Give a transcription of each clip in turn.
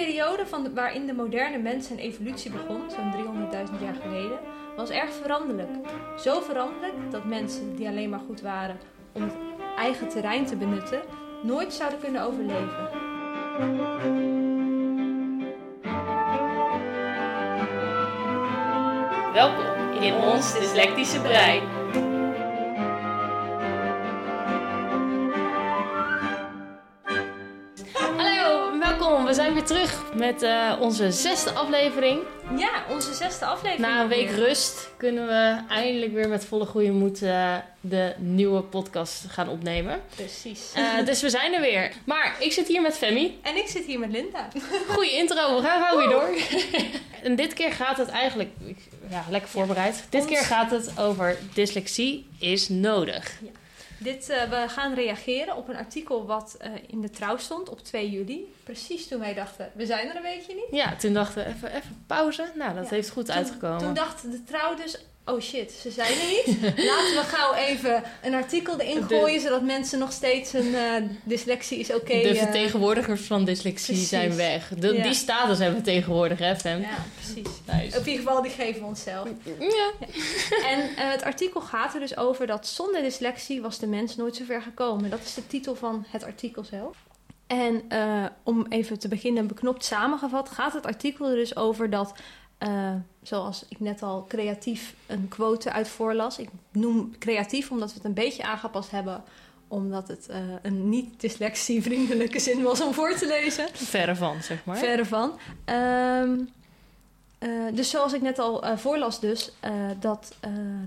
periode van waarin de moderne mens zijn evolutie begon, zo'n 300.000 jaar geleden, was erg veranderlijk. Zo veranderlijk dat mensen die alleen maar goed waren om het eigen terrein te benutten, nooit zouden kunnen overleven. Welkom in ons dyslectische brein. Weer terug met uh, onze zesde aflevering. Ja, onze zesde aflevering. Na een week rust kunnen we eindelijk weer met volle goede moed uh, de nieuwe podcast gaan opnemen. Precies. Uh, dus we zijn er weer. Maar ik zit hier met Femi. En ik zit hier met Linda. Goeie intro, we gaan gewoon weer door. en dit keer gaat het eigenlijk, ja, lekker voorbereid. Ja, dit ons... keer gaat het over dyslexie is nodig. Ja. Dit, uh, we gaan reageren op een artikel wat uh, in de trouw stond op 2 juli. Precies toen wij dachten, we zijn er een weekje niet. Ja, toen dachten we even, even pauze. Nou, dat ja. heeft goed toen, uitgekomen. Toen dacht de trouw dus, oh shit, ze zijn er niet. Laten we gauw even een artikel erin gooien, de, zodat mensen nog steeds een uh, dyslexie is oké. Okay, de vertegenwoordigers van dyslexie precies. zijn weg. De, ja. Die status hebben we tegenwoordig, hè, Fem? Ja, precies. Nice. Op ieder geval, die geven we onszelf. Ja. En uh, het artikel gaat er dus over dat zonder dyslexie was de mens nooit zo ver gekomen. Dat is de titel van het artikel zelf. En om even te beginnen, beknopt samengevat, gaat het artikel er dus over dat, uh, zoals ik net al creatief een quote uit voorlas. Ik noem creatief omdat we het een beetje aangepast hebben, omdat het uh, een niet-dyslexie-vriendelijke zin was om voor te lezen. Verre van, zeg maar. Verre van. Um, uh, dus zoals ik net al uh, voorlas dus, dat,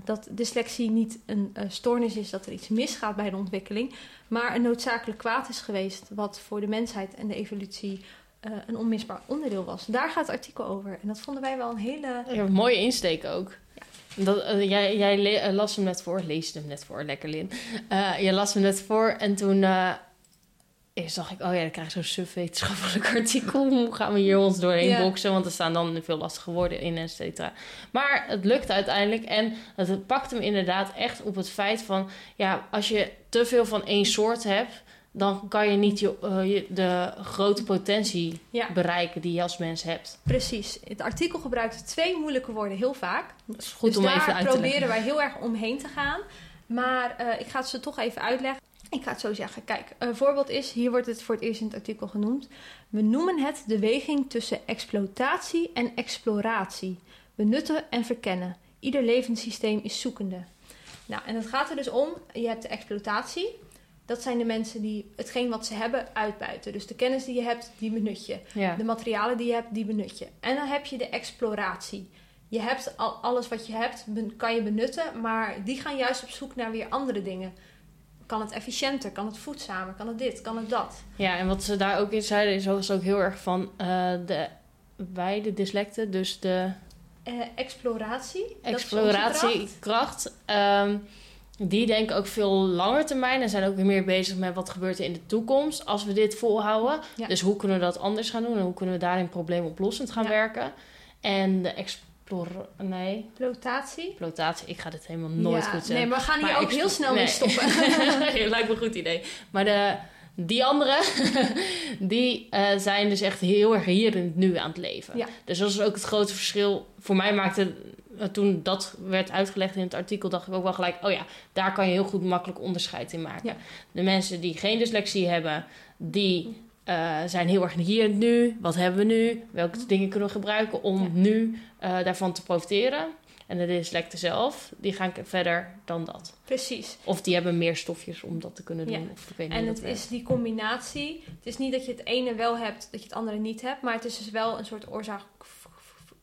dat dyslexie niet een stoornis is, dat er iets misgaat bij de ontwikkeling, maar een noodzakelijk kwaad is geweest, wat voor de mensheid en de evolutie een onmisbaar onderdeel was. Daar gaat het artikel over. En dat vonden wij wel een hele... Ja, een mooie insteek ook. Ja. Dat, jij jij las hem net voor, leest hem net voor, lekker Lin. je las hem net voor en toen Eerst dacht ik, oh ja, dan krijg je zo'n suf wetenschappelijk artikel. Hoe gaan we hier ons doorheen ja. boksen? Want er staan dan veel lastige woorden in, et cetera. Maar het lukt uiteindelijk. En het pakt hem inderdaad echt op het feit van... Ja, als je te veel van één soort hebt... dan kan je niet je, uh, je, de grote potentie ja. bereiken die je als mens hebt. Precies. Het artikel gebruikt twee moeilijke woorden heel vaak. Dat is goed dus om daar even uit te proberen leggen. wij heel erg omheen te gaan. Maar uh, ik ga het ze toch even uitleggen. Ik ga het zo zeggen. Kijk, een voorbeeld is, hier wordt het voor het eerst in het artikel genoemd. We noemen het de weging tussen exploitatie en exploratie. Benutten en verkennen. Ieder levenssysteem is zoekende. Nou, en het gaat er dus om, je hebt de exploitatie. Dat zijn de mensen die hetgeen wat ze hebben uitbuiten. Dus de kennis die je hebt, die benut je. Ja. De materialen die je hebt, die benut je. En dan heb je de exploratie. Je hebt al, alles wat je hebt, kan je benutten. Maar die gaan juist op zoek naar weer andere dingen kan het efficiënter, kan het voedzamer, kan het dit, kan het dat. Ja, en wat ze daar ook in zeiden, is was ook heel erg van uh, de, wij, de dyslecten, dus de... Uh, exploratie. Exploratiekracht. Um, die denken ook veel langer termijn en zijn ook weer meer bezig met wat gebeurt er in de toekomst als we dit volhouden. Ja. Dus hoe kunnen we dat anders gaan doen en hoe kunnen we daarin probleemoplossend gaan Ja. werken. En de explor... Nee, Exploitatie. exploitatie. Ik ga dit helemaal nooit Ja, goed zeggen. Nee, maar we gaan hier Maar ook heel snel mee stoppen. Lijkt me een goed idee. Maar de, die anderen, die eh, zijn dus echt heel erg hier in het nu aan het leven. Dus dat is ook het grote verschil. Voor mij maakte, eh, toen dat werd uitgelegd in het artikel, dacht ik ook wel gelijk, oh ja, daar kan je heel goed makkelijk onderscheid in maken. Ja. De mensen die geen dyslexie hebben, die eh, zijn heel erg hier en nu. Wat hebben we nu? Welke dingen kunnen we gebruiken om Ja. nu eh, daarvan te profiteren? En de dyslecten zelf, die gaan verder dan dat. Precies. Of die hebben meer stofjes om dat te kunnen doen. Ja. Of ik weet niet En het is die combinatie. Het is niet dat je het ene wel hebt, dat je het andere niet hebt. Maar het is dus wel een soort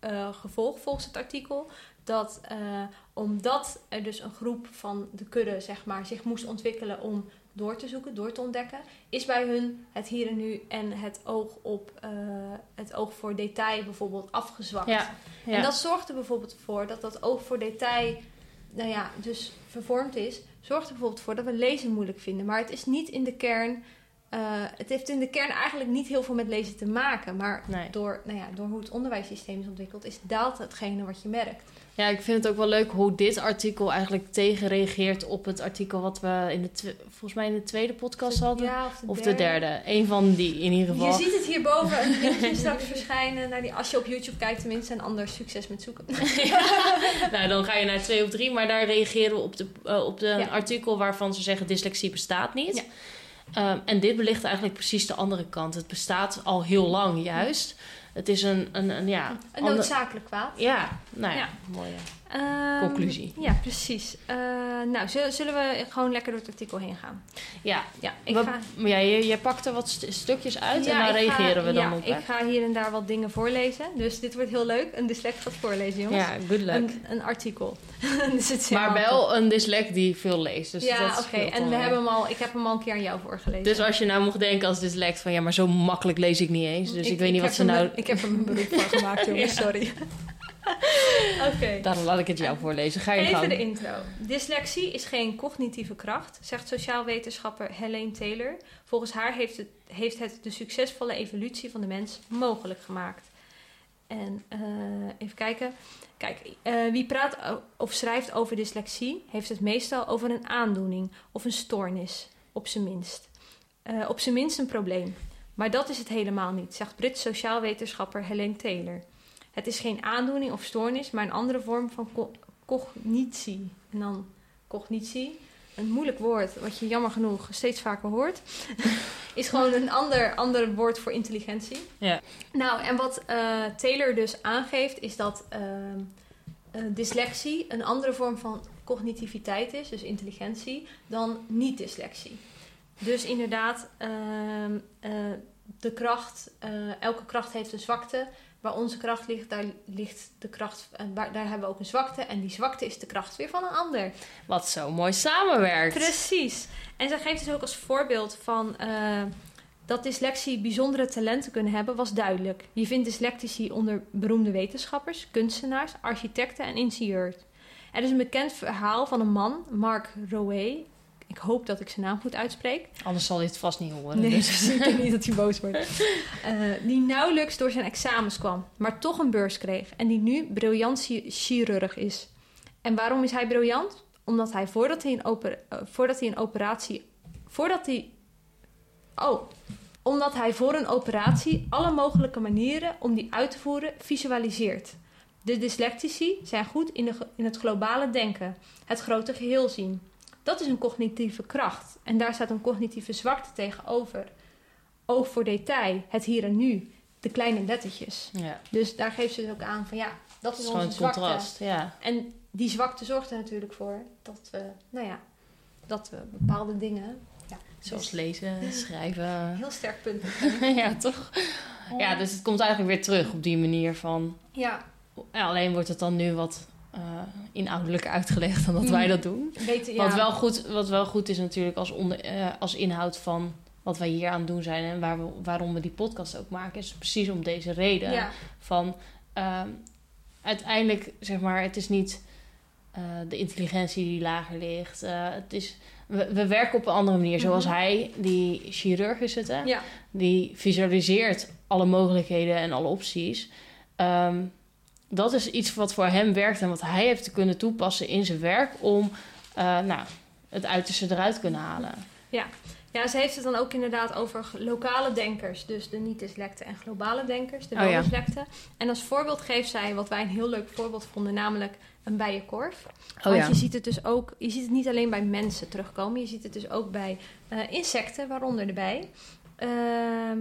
oorzaak-gevolg volgens het artikel. Dat eh, omdat er dus een groep van de kudde zeg maar, zich moest ontwikkelen om door te zoeken, door te ontdekken, is bij hun het hier en nu en het oog op eh, het oog voor detail bijvoorbeeld afgezwakt. Ja, ja. En dat zorgt er bijvoorbeeld voor dat dat oog voor detail, nou ja, dus vervormd is. Zorgt er bijvoorbeeld voor dat we lezen moeilijk vinden. Maar het is niet in de kern eh, het heeft in de kern eigenlijk niet heel veel met lezen te maken. Maar Nee. door, nou ja, door hoe het onderwijssysteem is ontwikkeld, is dat hetgene wat je merkt. Ja, ik vind het ook wel leuk hoe dit artikel eigenlijk tegenreageert op het artikel wat we in de volgens mij in de tweede podcast hadden. Ja, of de Of de derde. Eén van die in ieder geval. Je ziet het hierboven een linkje straks verschijnen. Naar die, als je op YouTube kijkt tenminste. En anders succes met zoeken. nou, dan ga je naar twee of drie, maar daar reageren we op, de, eh, op de Ja. artikel waarvan ze zeggen dyslexie bestaat niet. Ja. Ehm, en dit belicht eigenlijk precies de andere kant. Het bestaat al heel lang juist. Het is een, een, een ja... Een noodzakelijk kwaad. Ja, nou ja, Ja. mooie. Ehm, Conclusie. Ja, precies. Eh, nou, zullen, we gewoon lekker door het artikel heen gaan? Ja, Ja, ik Wat- ga... ja, je, je pakt er wat st- stukjes uit en Ja, daar ga- reageren we dan ja, op. hè? ik ga hier en daar wat dingen voorlezen. Dus dit wordt heel leuk. Een dyslect gaat voorlezen, jongens. Ja, good luck. Een, een artikel. dus het maar wel een dyslect die veel leest. Dus ja, oké. En we hebben hem al, ik heb hem al een keer aan jou voorgelezen. Dus als je nou mocht denken als dyslect van... ja, maar zo makkelijk lees ik niet eens. Dus ik, weet niet wat ze nou... Ik heb er mijn beroep van gemaakt, jongens. Ja. Sorry. Oké. Daarom laat ik het jou voorlezen. Ga je Even gang. de intro. Dyslexie is geen cognitieve kracht, zegt sociaal wetenschapper Helene Taylor. Volgens haar heeft het, heeft het de succesvolle evolutie van de mens mogelijk gemaakt. En eh, even kijken. Kijk, eh, wie praat of schrijft over dyslexie, heeft het meestal over een aandoening of een stoornis, op zijn minst. Eh, op zijn minst een probleem. Maar dat is het helemaal niet, zegt Brits sociaal wetenschapper Helene Taylor. Het is geen aandoening of stoornis, maar een andere vorm van co- cognitie. En dan cognitie, een moeilijk woord wat je jammer genoeg steeds vaker hoort, is gewoon een ander, ander woord voor intelligentie. Ja. Nou, en wat eh, Taylor dus aangeeft, is dat ehm, eh, dyslexie een andere vorm van cognitiviteit is, dus intelligentie, dan niet-dyslexie. Dus inderdaad, ehm, eh, de kracht, elke kracht heeft een zwakte. Waar onze kracht ligt, daar ligt de kracht, en daar hebben we ook een zwakte. En die zwakte is de kracht weer van een ander. Wat zo mooi samenwerkt. Precies. En zij geeft dus ook als voorbeeld van eh, dat dyslexie bijzondere talenten kunnen hebben, was duidelijk. Je vindt dyslectici onder beroemde wetenschappers, kunstenaars, architecten en ingenieurs. Er is een bekend verhaal van een man, Mark Rowe. Ik hoop dat ik zijn naam goed uitspreek. Anders zal je het vast niet horen. Nee, dus. ik denk niet dat hij boos wordt. Eh, die nauwelijks door zijn examens kwam, maar toch een beurs kreeg. En die nu briljant chi- chirurg is. En waarom is hij briljant? Omdat hij voordat hij een, oper- eh, voordat hij een operatie... Voordat hij... Oh, omdat hij voor een operatie alle mogelijke manieren om die uit te voeren visualiseert. De dyslectici zijn goed in, de, in het globale denken, het grote geheel zien. Dat is een cognitieve kracht. En daar staat een cognitieve zwakte tegenover. Oog voor detail, het hier en nu, de kleine lettertjes. Ja, Dus daar geeft ze dus ook aan van ja, dat is onze zwakte. contrast. Ja. En die zwakte zorgt er natuurlijk voor dat we, nou ja, dat we bepaalde dingen, ja, Zoals lezen, schrijven. heel sterk punt. ja, toch? Ja, dus het komt eigenlijk weer terug op die manier van... Ja, alleen wordt het dan nu wat eh, inhoudelijk uitgelegd dan dat wij dat doen. ja. Wat, wel goed, wat wel goed is natuurlijk als, onder, eh, als inhoud van wat wij hier aan het doen zijn... en waar we, waarom we die podcast ook maken... is precies om deze reden. Ja, Van ehm, uiteindelijk, zeg maar, het is niet eh, de intelligentie die lager ligt. Het is, we, we werken op een andere manier. Zoals Mhm. hij, die chirurg is het, hè? ja, Die visualiseert alle mogelijkheden en alle opties. Ehm, dat is iets wat voor hem werkt en wat hij heeft te kunnen toepassen in zijn werk om eh, nou, het uiterste eruit te kunnen halen. ja, ze heeft het dan ook inderdaad over lokale denkers. Dus de niet-dyslecten en globale denkers, de Oh ja. wel-dyslecten. En als voorbeeld geeft zij wat wij een heel leuk voorbeeld vonden, namelijk een bijenkorf. Oh Want je ziet het dus ook, je ziet het niet alleen bij mensen terugkomen, je ziet het dus ook bij eh, insecten, waaronder de bij. Ehm,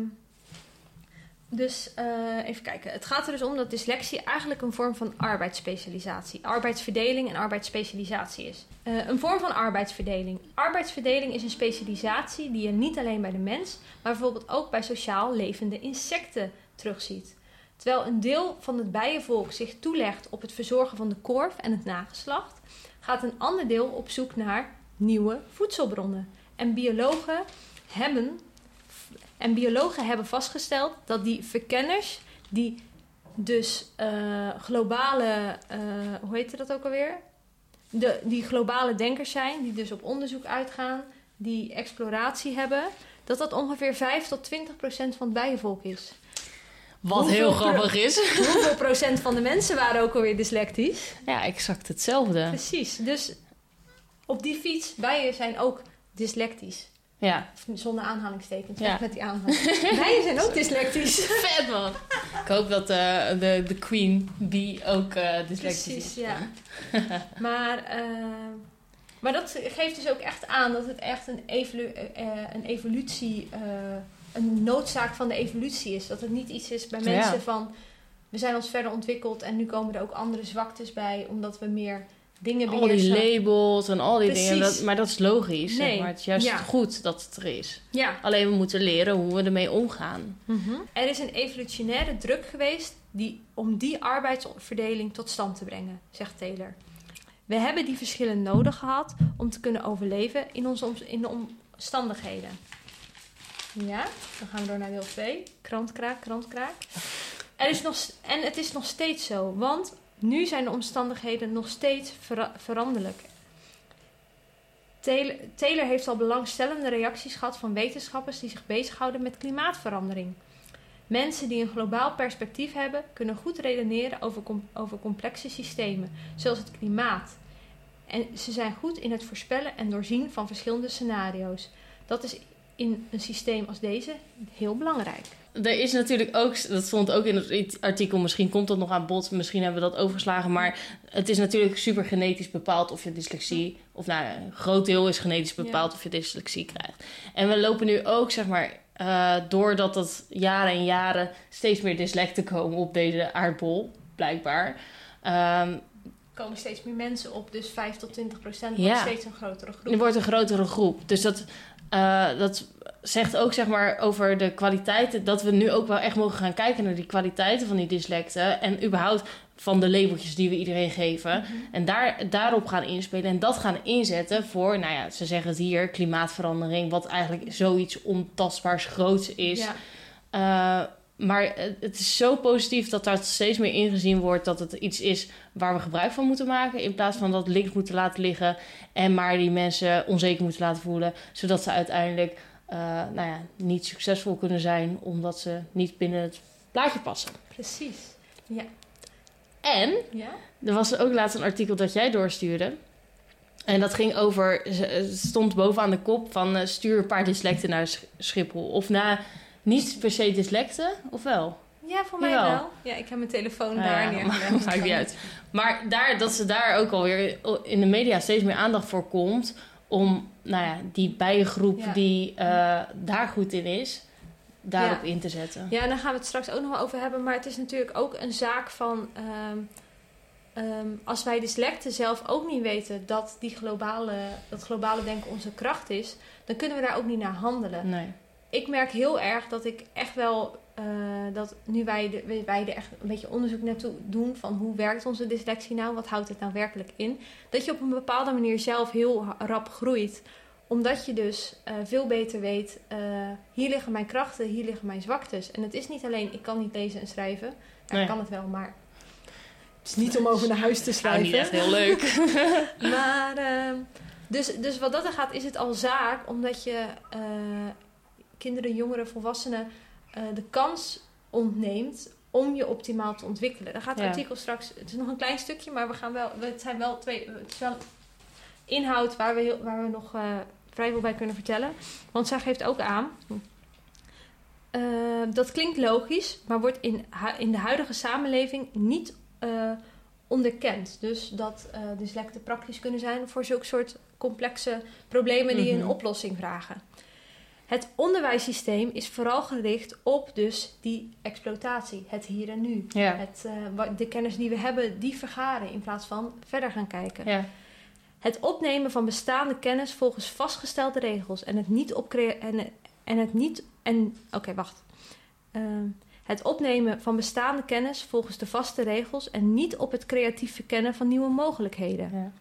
dus eh, even kijken. Het gaat er dus om dat dyslexie eigenlijk een vorm van arbeidsspecialisatie, arbeidsverdeling en arbeidsspecialisatie is. Eh, een vorm van arbeidsverdeling. Arbeidsverdeling is een specialisatie die je niet alleen bij de mens, maar bijvoorbeeld ook bij sociaal levende insecten terugziet. Terwijl een deel van het bijenvolk zich toelegt op het verzorgen van de korf en het nageslacht, gaat een ander deel op zoek naar nieuwe voedselbronnen. En biologen hebben, en biologen hebben vastgesteld dat die verkenners, die dus eh, globale, eh, hoe heet dat ook alweer? De, die globale denkers zijn, die dus op onderzoek uitgaan, die exploratie hebben, dat dat ongeveer 5 tot 20 procent van het bijenvolk is. Wat Hoeveel heel grappig is. Hoeveel procent van de mensen waren ook alweer dyslectisch? Ja, exact hetzelfde. Precies. Dus op die fiets, bijen zijn ook dyslectisch. Ja, Zonder aanhalingstekens, Ja. met die aanhalingstekens. bijen zijn ook dyslectisch. vet man. Ik hoop dat eh, de, de queen bee ook eh dyslectisch Precies, is. ja. maar, eh, maar dat geeft dus ook echt aan dat het echt een, evolu- een evolutie, een noodzaak van de evolutie is. Dat het niet iets is bij Ja. mensen van we zijn ons verder ontwikkeld en nu komen er ook andere zwaktes bij omdat we meer dingen Al die labels en al die Precies. dingen. Dat, maar dat is logisch. zeg Nee, maar het is juist ja. goed dat het er is. Ja. Alleen we moeten leren hoe we ermee omgaan. Er is een evolutionaire druk geweest die, om die arbeidsverdeling tot stand te brengen, zegt Taylor. We hebben die verschillen nodig gehad om te kunnen overleven in, onze in de omstandigheden. Ja, dan gaan we door naar deel 2. Krantkraak, krantkraak. Er is nog, en het is nog steeds zo, want nu zijn de omstandigheden nog steeds vera- veranderlijk. Taylor, heeft al belangstellende reacties gehad van wetenschappers die zich bezighouden met klimaatverandering. Mensen die een globaal perspectief hebben, kunnen goed redeneren over, over complexe systemen, zoals het klimaat. En ze zijn goed in het voorspellen en doorzien van verschillende scenario's. Dat is in een systeem als deze heel belangrijk. Er is natuurlijk ook, dat stond ook in het artikel, misschien komt dat nog aan bod, misschien hebben we dat overgeslagen, maar het is natuurlijk super genetisch bepaald of je dyslexie, of nou, een groot deel is genetisch bepaald of je dyslexie krijgt. En we lopen nu ook, zeg maar, eh, doordat het jaren en jaren steeds meer dyslecten komen op deze aardbol, blijkbaar. Er komen steeds meer mensen op, dus 5 tot 20 procent Ja. wordt steeds een grotere groep. er wordt een grotere groep. Dus dat, eh, dat zegt ook zeg maar over de kwaliteiten. Dat we nu ook wel echt mogen gaan kijken naar die kwaliteiten van die dyslecten. En überhaupt van de labeltjes die we iedereen geven. Mhm. En daar, daarop gaan inspelen en dat gaan inzetten voor, nou ja, ze zeggen het hier, klimaatverandering. Wat eigenlijk zoiets ontastbaars groots is. Ja. Eh, maar het is zo positief dat daar steeds meer ingezien wordt dat het iets is waar we gebruik van moeten maken. In plaats van dat links moeten laten liggen en maar die mensen onzeker moeten laten voelen. Zodat ze uiteindelijk eh, nou ja, niet succesvol kunnen zijn omdat ze niet binnen het plaatje passen. Precies. En Ja? er was ook laatst een artikel dat jij doorstuurde. En dat ging over, het stond bovenaan de kop van eh, stuur een paar dyslecten naar Sch- Schiphol. Of na, niet per se dyslecten, of wel? Ja, voor mij Jawel. wel. Ja, ik heb mijn telefoon Nou daar ja, neergelegd. Maakt niet uit. Maar daar, dat ze daar ook alweer in de media steeds meer aandacht voor komt. Om nou ja, die bijengroep Ja. die eh, daar goed in is, daarop Ja. in te zetten. Ja, en daar gaan we het straks ook nog wel over hebben. Maar het is natuurlijk ook een zaak van... ehm, ehm, als wij dyslecten zelf ook niet weten dat die globale, dat globale denken onze kracht is... dan kunnen we daar ook niet naar handelen. Nee. Ik merk heel erg dat ik echt wel... eh, dat nu wij, de, wij er echt een beetje onderzoek naartoe doen... van hoe werkt onze dyslexie nou? Wat houdt het nou werkelijk in? Dat je op een bepaalde manier zelf heel rap groeit omdat je dus eh, veel beter weet, eh, hier liggen mijn krachten, hier liggen mijn zwaktes. En het is niet alleen, ik kan niet lezen en schrijven. Ja, Nee. Ik kan het wel, maar het is niet om over naar huis te schrijven. niet echt heel leuk. Maar, ehm, dus, dus wat dat er gaat, is het al zaak, omdat je eh, kinderen, jongeren, volwassenen eh, de kans ontneemt om je optimaal te ontwikkelen. Daar gaat het Ja. artikel straks, het is nog een klein stukje, maar we gaan wel, het zijn wel twee, het is wel inhoud waar we, heel, waar we nog eh, vrij veel bij kunnen vertellen. Want zij geeft ook aan, eh, dat klinkt logisch, maar wordt in, in de huidige samenleving niet onderkend. Dus dat dyslecten praktisch kunnen zijn voor zulke soort complexe problemen die Mhm. een oplossing vragen. Het onderwijssysteem is vooral gericht op dus die exploitatie, het hier en nu. Ja. Het, eh, de kennis die we hebben, die vergaren in plaats van verder gaan kijken. ja. Het opnemen van bestaande kennis volgens vastgestelde regels en het niet op en, en het niet en oké wacht. Ehm, het opnemen van bestaande kennis volgens de vaste regels en niet op het creatief verkennen van nieuwe mogelijkheden. ja.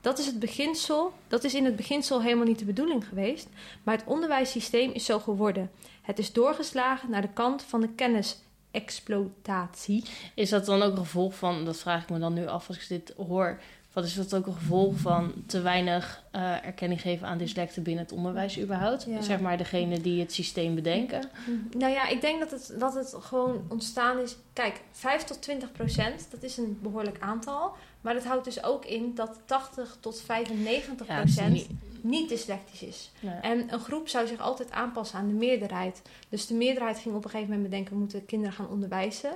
Dat is het beginsel. Dat is in het beginsel helemaal niet de bedoeling geweest, maar het onderwijssysteem is zo geworden. Het is doorgeslagen naar de kant van de kennisexploitatie. Is dat dan ook een gevolg van, dat vraag ik me dan nu af als ik dit hoor, Wat is dat ook een gevolg van te weinig eh, erkenning geven aan dyslecten binnen het onderwijs überhaupt? Ja. Zeg maar degene die het systeem bedenken. Nou ja, ik denk dat het, dat het gewoon ontstaan is. Kijk, 5 tot 20 procent, dat is een behoorlijk aantal. Maar dat houdt dus ook in dat 80 tot 95 Ja, dat is procent niet- niet dyslectisch is. nee. En een groep zou zich altijd aanpassen aan de meerderheid. Dus de meerderheid ging op een gegeven moment bedenken: we moeten kinderen gaan onderwijzen.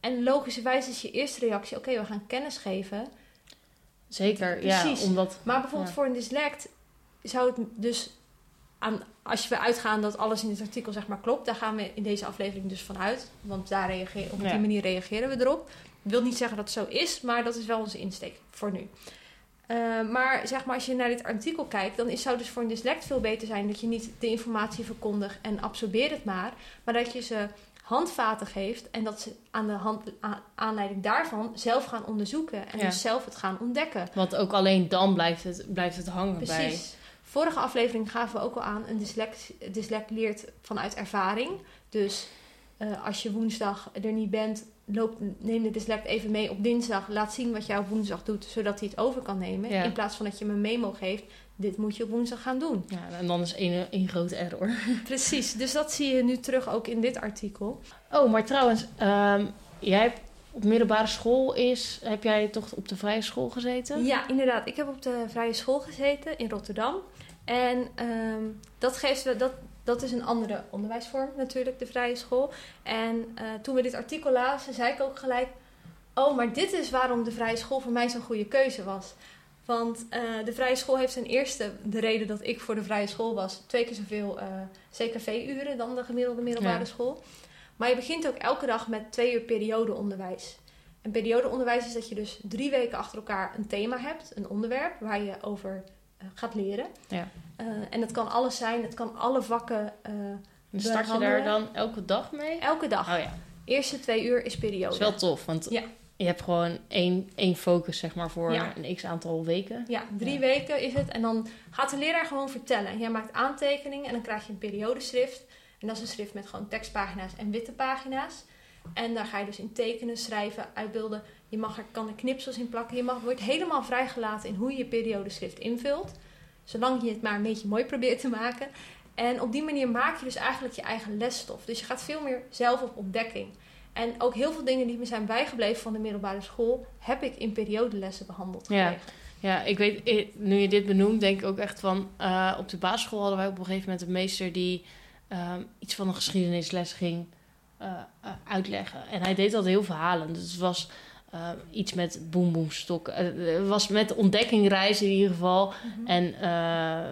En logischerwijs is je eerste reactie: oké, we gaan kennis geven. Zeker, ja, Precies. omdat... Maar bijvoorbeeld Ja. voor een dyslect zou het dus aan, als we uitgaan dat alles in dit artikel zeg maar klopt, daar gaan we in deze aflevering dus vanuit, want daar reageer, op Ja. die manier reageren we erop. Wil niet zeggen dat het zo is, maar dat is wel onze insteek voor nu. Eh, maar zeg maar, als je naar dit artikel kijkt, dan is, zou dus voor een dyslect veel beter zijn dat je niet de informatie verkondigt en absorbeer het maar, maar dat je ze handvaten geeft en dat ze aan de hand, aanleiding daarvan zelf gaan onderzoeken en Ja. dus zelf het gaan ontdekken. Want ook alleen dan blijft het, blijft het hangen bij... Precies. Vorige aflevering gaven we ook al aan, een dyslect, dyslect leert vanuit ervaring. Dus eh, als je woensdag er niet bent, loop, neem de dyslect even mee op dinsdag. Laat zien wat jij op woensdag doet, zodat hij het over kan nemen. Ja. In plaats van dat je hem een memo geeft, dit moet je op woensdag gaan doen. Ja, en dan is één, één grote error. Precies, dus dat zie je nu terug ook in dit artikel. Oh, maar trouwens, ehm, jij hebt op middelbare school is... Heb jij toch op de vrije school gezeten? Ja, inderdaad. Ik heb op de vrije school gezeten in Rotterdam. En ehm, dat, geeft, we- dat, dat is een andere onderwijsvorm natuurlijk, de vrije school. En eh, toen we dit artikel lazen, zei ik ook gelijk... Oh, maar dit is waarom de vrije school voor mij zo'n goede keuze was. Want eh, de vrije school heeft ten eerste de reden dat ik voor de vrije school was... twee keer zoveel eh, CKV-uren dan de gemiddelde middelbare Ja. school. Maar je begint ook elke dag met twee uur periodeonderwijs. En periodeonderwijs is dat je dus drie weken achter elkaar een thema hebt, een onderwerp waar je over eh, gaat leren. Ja. En dat kan alles zijn, het kan alle vakken, En start je daar dan elke dag mee? elke dag. Oh ja, Eerste twee uur is dat periode. is wel tof. Want Ja. Je hebt gewoon één, één focus, zeg maar, voor Ja. een x-aantal weken. Ja, drie Ja. weken is het. En dan gaat de leraar gewoon vertellen. En jij maakt aantekeningen en dan krijg je een periodeschrift. En dat is een schrift met gewoon tekstpagina's en witte pagina's. En daar ga je dus in tekenen, schrijven, uitbeelden. Je mag er, kan er knipsels in plakken. Je mag, wordt helemaal vrijgelaten in hoe je je periodeschrift invult. Zolang je het maar een beetje mooi probeert te maken. En op die manier maak je dus eigenlijk je eigen lesstof. Dus je gaat veel meer zelf op ontdekking. En ook heel veel dingen die me zijn bijgebleven van de middelbare school... heb ik in periodelessen behandeld Ja. gekregen. Ja, ik weet, eh, nu je dit benoemt, denk ik ook echt van... eh, op de basisschool hadden wij op een gegeven moment een meester die ehm, iets van een geschiedenisles ging eh, uitleggen. En hij deed dat heel verhalend. Dus het was iets met boemboemstokken. Het was met ontdekking reizen in ieder geval. Mhm. En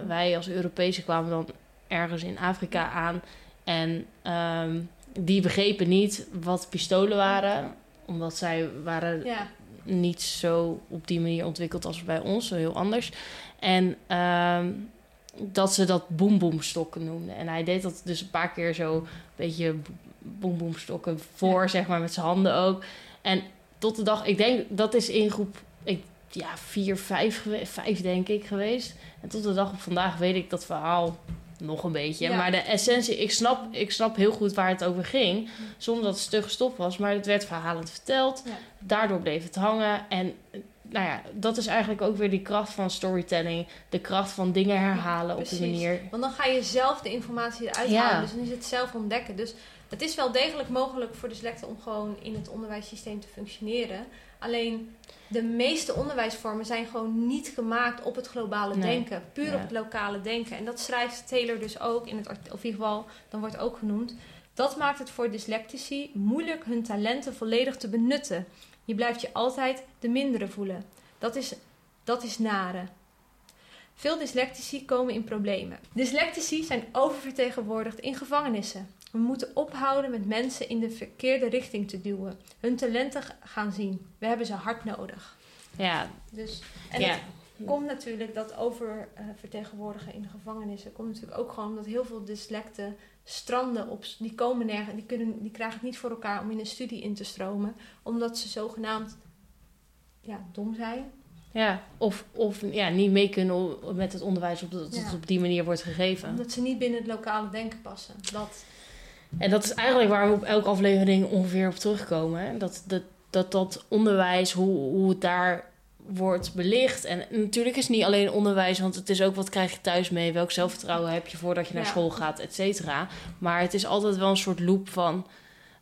wij als Europezen kwamen dan ergens in Afrika aan. En ehm, die begrepen niet wat pistolen waren. Omdat zij waren Ja, niet zo op die manier ontwikkeld als bij ons, zo heel anders. En ehm, dat ze dat boemboemstokken noemden. En hij deed dat dus een paar keer zo een beetje boemboemstokken voor, Ja. zeg maar, met zijn handen ook. En tot de dag, ik denk dat is in groep ik, ja, vier, vijf, vijf denk ik geweest. En tot de dag op vandaag weet ik dat verhaal nog een beetje. Ja. Maar de essentie, ik snap, ik snap heel goed waar het over ging. Zonder dat het stuk gestopt was. Maar het werd verhalend verteld. Ja. Daardoor bleef het hangen. En nou ja, dat is eigenlijk ook weer die kracht van storytelling. De kracht van dingen herhalen op die manier. want dan ga je zelf de informatie eruit halen. Dus dan is het zelf ontdekken. Dus het is wel degelijk mogelijk voor dyslecten om gewoon in het onderwijssysteem te functioneren. Alleen de meeste onderwijsvormen zijn gewoon niet gemaakt op het globale Nee. denken. Puur Ja. op het lokale denken. En dat schrijft Taylor dus ook in het artikel, of in ieder geval, dan wordt ook genoemd. Dat maakt het voor dyslectici moeilijk hun talenten volledig te benutten. Je blijft je altijd de mindere voelen. Dat is, dat is nare. Veel dyslectici komen in problemen. Dyslectici zijn oververtegenwoordigd in gevangenissen. We moeten ophouden met mensen in de verkeerde richting te duwen. Hun talenten gaan zien. We hebben ze hard nodig. Ja, Dus, en ja. het komt natuurlijk dat oververtegenwoordigen in de gevangenissen... komt natuurlijk ook gewoon omdat heel veel dyslecten stranden op... Die komen nergens, die, kunnen, die krijgen het niet voor elkaar om in een studie in te stromen. Omdat ze zogenaamd ja, dom zijn. ja. Of, of ja, niet mee kunnen met het onderwijs op, dat Ja. het op die manier wordt gegeven. Omdat ze niet binnen het lokale denken passen. Dat, En dat is eigenlijk waar we op elke aflevering ongeveer op terugkomen. Hè? Dat, dat, dat dat onderwijs, hoe, hoe het daar wordt belicht. En natuurlijk is het niet alleen onderwijs, want het is ook wat krijg je thuis mee, welk zelfvertrouwen heb je voordat je naar Ja. school gaat, et cetera. Maar het is altijd wel een soort loop van,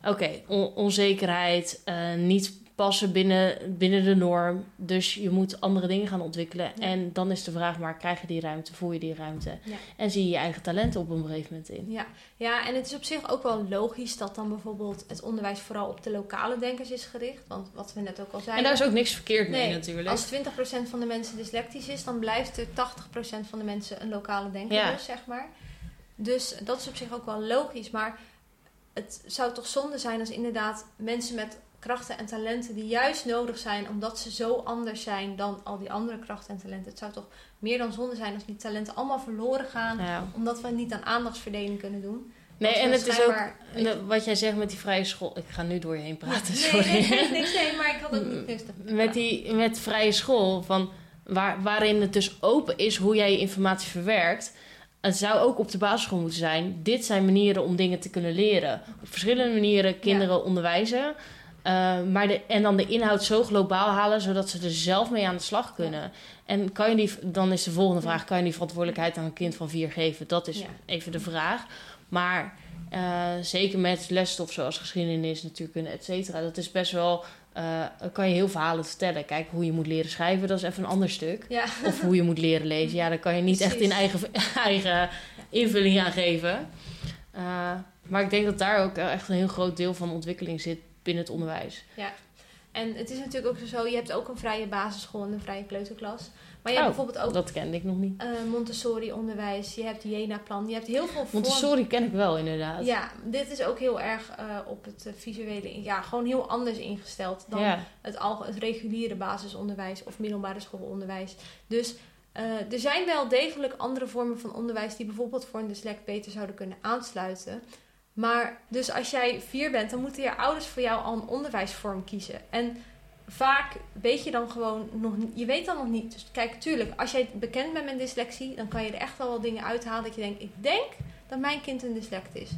oké, on- onzekerheid, eh, niet passen binnen, binnen de norm. Dus je moet andere dingen gaan ontwikkelen. Ja. En dan is de vraag maar, krijg je die ruimte, voel je die ruimte? Ja. En zie je je eigen talenten op een gegeven moment in. Ja. ja, en het is op zich ook wel logisch dat dan bijvoorbeeld het onderwijs vooral op de lokale denkers is gericht. Want wat we net ook al zeiden. En daar is ook niks verkeerd mee Nee, natuurlijk. Als 20% van de mensen dyslectisch is, dan blijft er 80% van de mensen een lokale denker, Ja. dus, zeg maar. Dus dat is op zich ook wel logisch. Maar het zou toch zonde zijn als inderdaad mensen met krachten en talenten die juist nodig zijn omdat ze zo anders zijn dan al die andere krachten en talenten. Het zou toch meer dan zonde zijn als die talenten allemaal verloren gaan omdat we niet aan aandachtsverdeling kunnen doen. Nee, en het is ook Wat jij zegt met die vrije school. Ik ga nu door je heen praten, Nee, sorry. nee, nee, nee, nee, maar ik had ook niet rustig. Met die met vrije school, van waar, waarin het dus open is hoe jij je informatie verwerkt. Het zou ook op de basisschool moeten zijn. Dit zijn manieren om dingen te kunnen leren. Op verschillende manieren kinderen onderwijzen. Uh, maar de, en dan de inhoud zo globaal halen, zodat ze er zelf mee aan de slag kunnen. En kan je die, dan is de volgende vraag: kan je die verantwoordelijkheid aan een kind van vier geven? Dat is Ja. even de vraag. Maar uh, zeker met lesstof zoals geschiedenis, natuurkunde, et cetera, dat is best wel. Uh, kan je heel verhalen vertellen. Kijk, hoe je moet leren schrijven, dat is even een ander stuk. Of hoe je moet leren lezen. Ja, daar kan je niet echt in eigen, eigen invulling aan geven. Maar ik denk dat daar ook echt een heel groot deel van ontwikkeling zit binnen het onderwijs. Ja, en het is natuurlijk ook zo, je hebt ook een vrije basisschool en een vrije kleuterklas. Maar je oh, hebt bijvoorbeeld ook dat kende ik nog niet. Uh, Montessori-onderwijs, je hebt Jena-plan, je hebt heel veel Montessori ken ik wel inderdaad. Ja, dit is ook heel erg uh, op het uh, visuele, ja, gewoon heel anders ingesteld dan ja. het, al, het reguliere basisonderwijs of middelbare schoolonderwijs. Dus uh, er zijn wel degelijk andere vormen van onderwijs die bijvoorbeeld voor een dyslect beter zouden kunnen aansluiten. Maar dus als jij vier bent, dan moeten je ouders voor jou al een onderwijsvorm kiezen. En vaak weet je dan gewoon nog je weet dan nog niet. Dus kijk, tuurlijk, als jij bekend bent met dyslexie, dan kan je er echt wel wat dingen uithalen dat je denkt, ik denk dat mijn kind een dyslect is.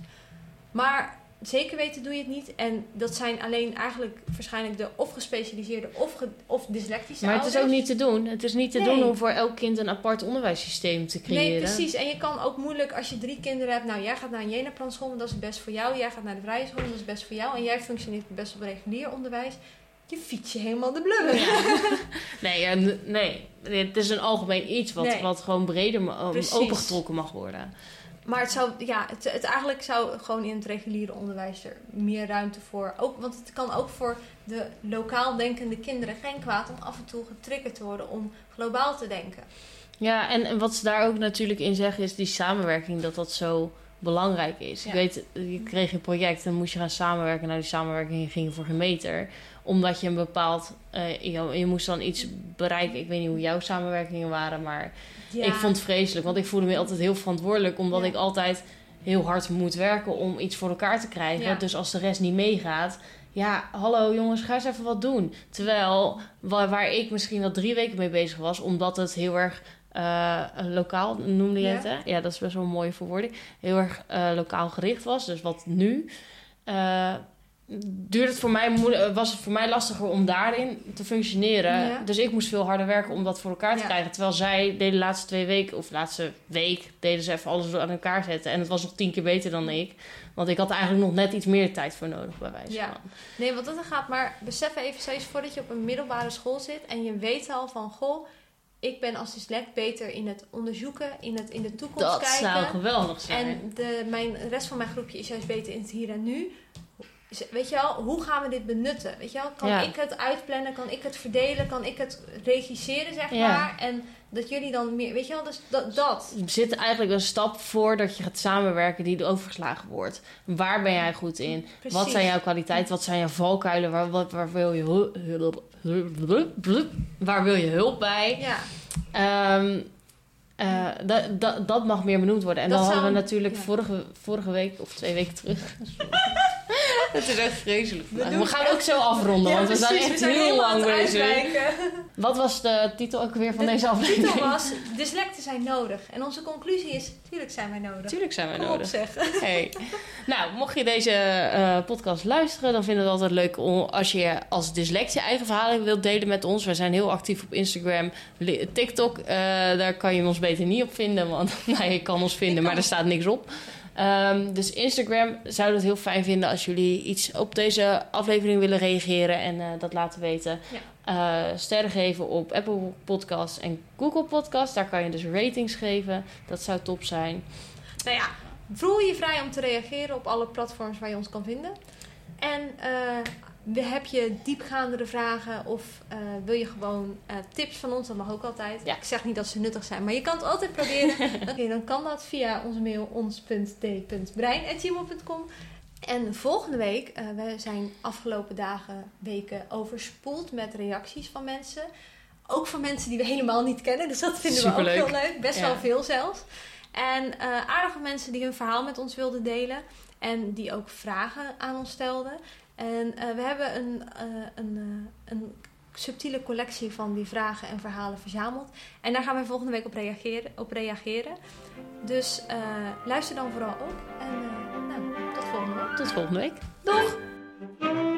Maar zeker weten doe je het niet. En dat zijn alleen eigenlijk waarschijnlijk de of gespecialiseerde of, ge, of dyslectische Maar het ouders. is ook niet te doen. Het is niet te Nee. doen om voor elk kind een apart onderwijssysteem te creëren. Nee, precies. En je kan ook moeilijk als je drie kinderen hebt. Nou, jij gaat naar een Jena-plan school, want dat is best voor jou. Jij gaat naar de vrije school, dat is best voor jou. En jij functioneert best op regulier onderwijs. Je fiets je helemaal de blubber. Nee, ja, nee, het is een algemeen iets wat, Nee. wat gewoon breder um, opengetrokken mag worden. Maar het zou, ja, het, het eigenlijk zou gewoon in het reguliere onderwijs er meer ruimte voor. Ook, want het kan ook voor de lokaal denkende kinderen geen kwaad om af en toe getriggerd te worden om globaal te denken. Ja, en, en wat ze daar ook natuurlijk in zeggen is die samenwerking, dat dat zo belangrijk is. Ja. Ik weet, je kreeg een project en moest je gaan samenwerken. Nou, die samenwerking ging voor geen meter. Omdat je een bepaald... eh, je, je moest dan iets bereiken. Ik weet niet hoe jouw samenwerkingen waren, maar Ja. ik vond het vreselijk. Want ik voelde me altijd heel verantwoordelijk, omdat Ja. ik altijd heel hard moet werken om iets voor elkaar te krijgen. Dus als de rest niet meegaat, ja, hallo jongens, ga eens even wat doen. Terwijl waar, waar ik misschien wel drie weken mee bezig was, omdat het heel erg eh, lokaal noemde je Ja. het, hè? Ja, dat is best wel een mooie verwoording. Heel erg eh, lokaal gericht was. Dus wat nu. eh, duurde het voor mij was het voor mij lastiger om daarin te functioneren. Ja. Dus ik moest veel harder werken om dat voor elkaar te Ja. krijgen. Terwijl zij deden de laatste twee weken, of de laatste week, deden ze even alles aan elkaar zetten. En het was nog tien keer beter dan ik. Want ik had eigenlijk nog net iets meer tijd voor nodig, bij wijze Ja. van. Nee, want dat gaat maar besef even steeds voordat je op een middelbare school zit en je weet al van goh, ik ben als dyslect beter in het onderzoeken, in het in de toekomst Dat kijken. zou geweldig zijn. En de, mijn, de rest van mijn groepje is juist beter in het hier en nu. Weet je wel, hoe gaan we dit benutten? Weet je wel, kan Ja. ik het uitplannen? Kan ik het verdelen? Kan ik het regisseren, zeg Ja. maar? En dat jullie dan meer, weet je wel, dus dat. dat. Er zit eigenlijk een stap voor dat je gaat samenwerken die er overgeslagen wordt. Waar ben jij goed in? Precies. Wat zijn jouw kwaliteiten? Wat zijn jouw valkuilen? Waar, wat, waar, wil, je hu- hulp, hulp- waar wil je hulp bij? Ja, Ehm, eh, dat, mag meer benoemd worden. En Dat dan hadden we natuurlijk ja. vorige, vorige week of twee weken terug. Het is echt vreselijk. We We gaan ook zo afronden, want we zijn echt we zijn heel lang bezig. Wat was de titel ook weer van De deze De aflevering? titel was, dyslecten zijn nodig. En onze conclusie is, tuurlijk zijn wij nodig. Natuurlijk zijn wij Kom op nodig. zeg. Hey. Nou, mocht je deze eh, podcast luisteren, dan vinden we het altijd leuk om, als je als dyslect je eigen verhalen wilt delen met ons. Wij zijn heel actief op Instagram, TikTok. eh, daar kan je ons beter niet op vinden, want nou, je kan ons vinden, maar er staat niks op. Ehm, dus Instagram zou het heel fijn vinden als jullie iets op deze aflevering willen reageren en eh, dat laten weten. Eh, sterren geven op Apple Podcasts en Google Podcasts. Daar kan je dus ratings geven. Dat zou top zijn. Nou ja, voel je vrij om te reageren op alle platforms waar je ons kan vinden. En eh, heb je diepgaandere vragen of eh, wil je gewoon eh, tips van ons, dat mag ook altijd. Ja. Ik zeg niet dat ze nuttig zijn, maar je kan het altijd proberen. Oké, dan kan dat via onze mail ons.d.brein.gmail.com. En volgende week, eh, we zijn afgelopen dagen, weken overspoeld met reacties van mensen. Ook van mensen die we helemaal niet kennen, dus dat vinden we ook heel leuk. Best Ja. wel veel zelfs. En aardige mensen die hun verhaal met ons wilden delen. En die ook vragen aan ons stelden. En eh, we hebben een, eh, een, eh, een subtiele collectie van die vragen en verhalen verzameld. En daar gaan wij volgende week op reageren. Op reageren. Dus luister dan vooral ook. En nou, tot volgende week. Tot volgende week. Doeg!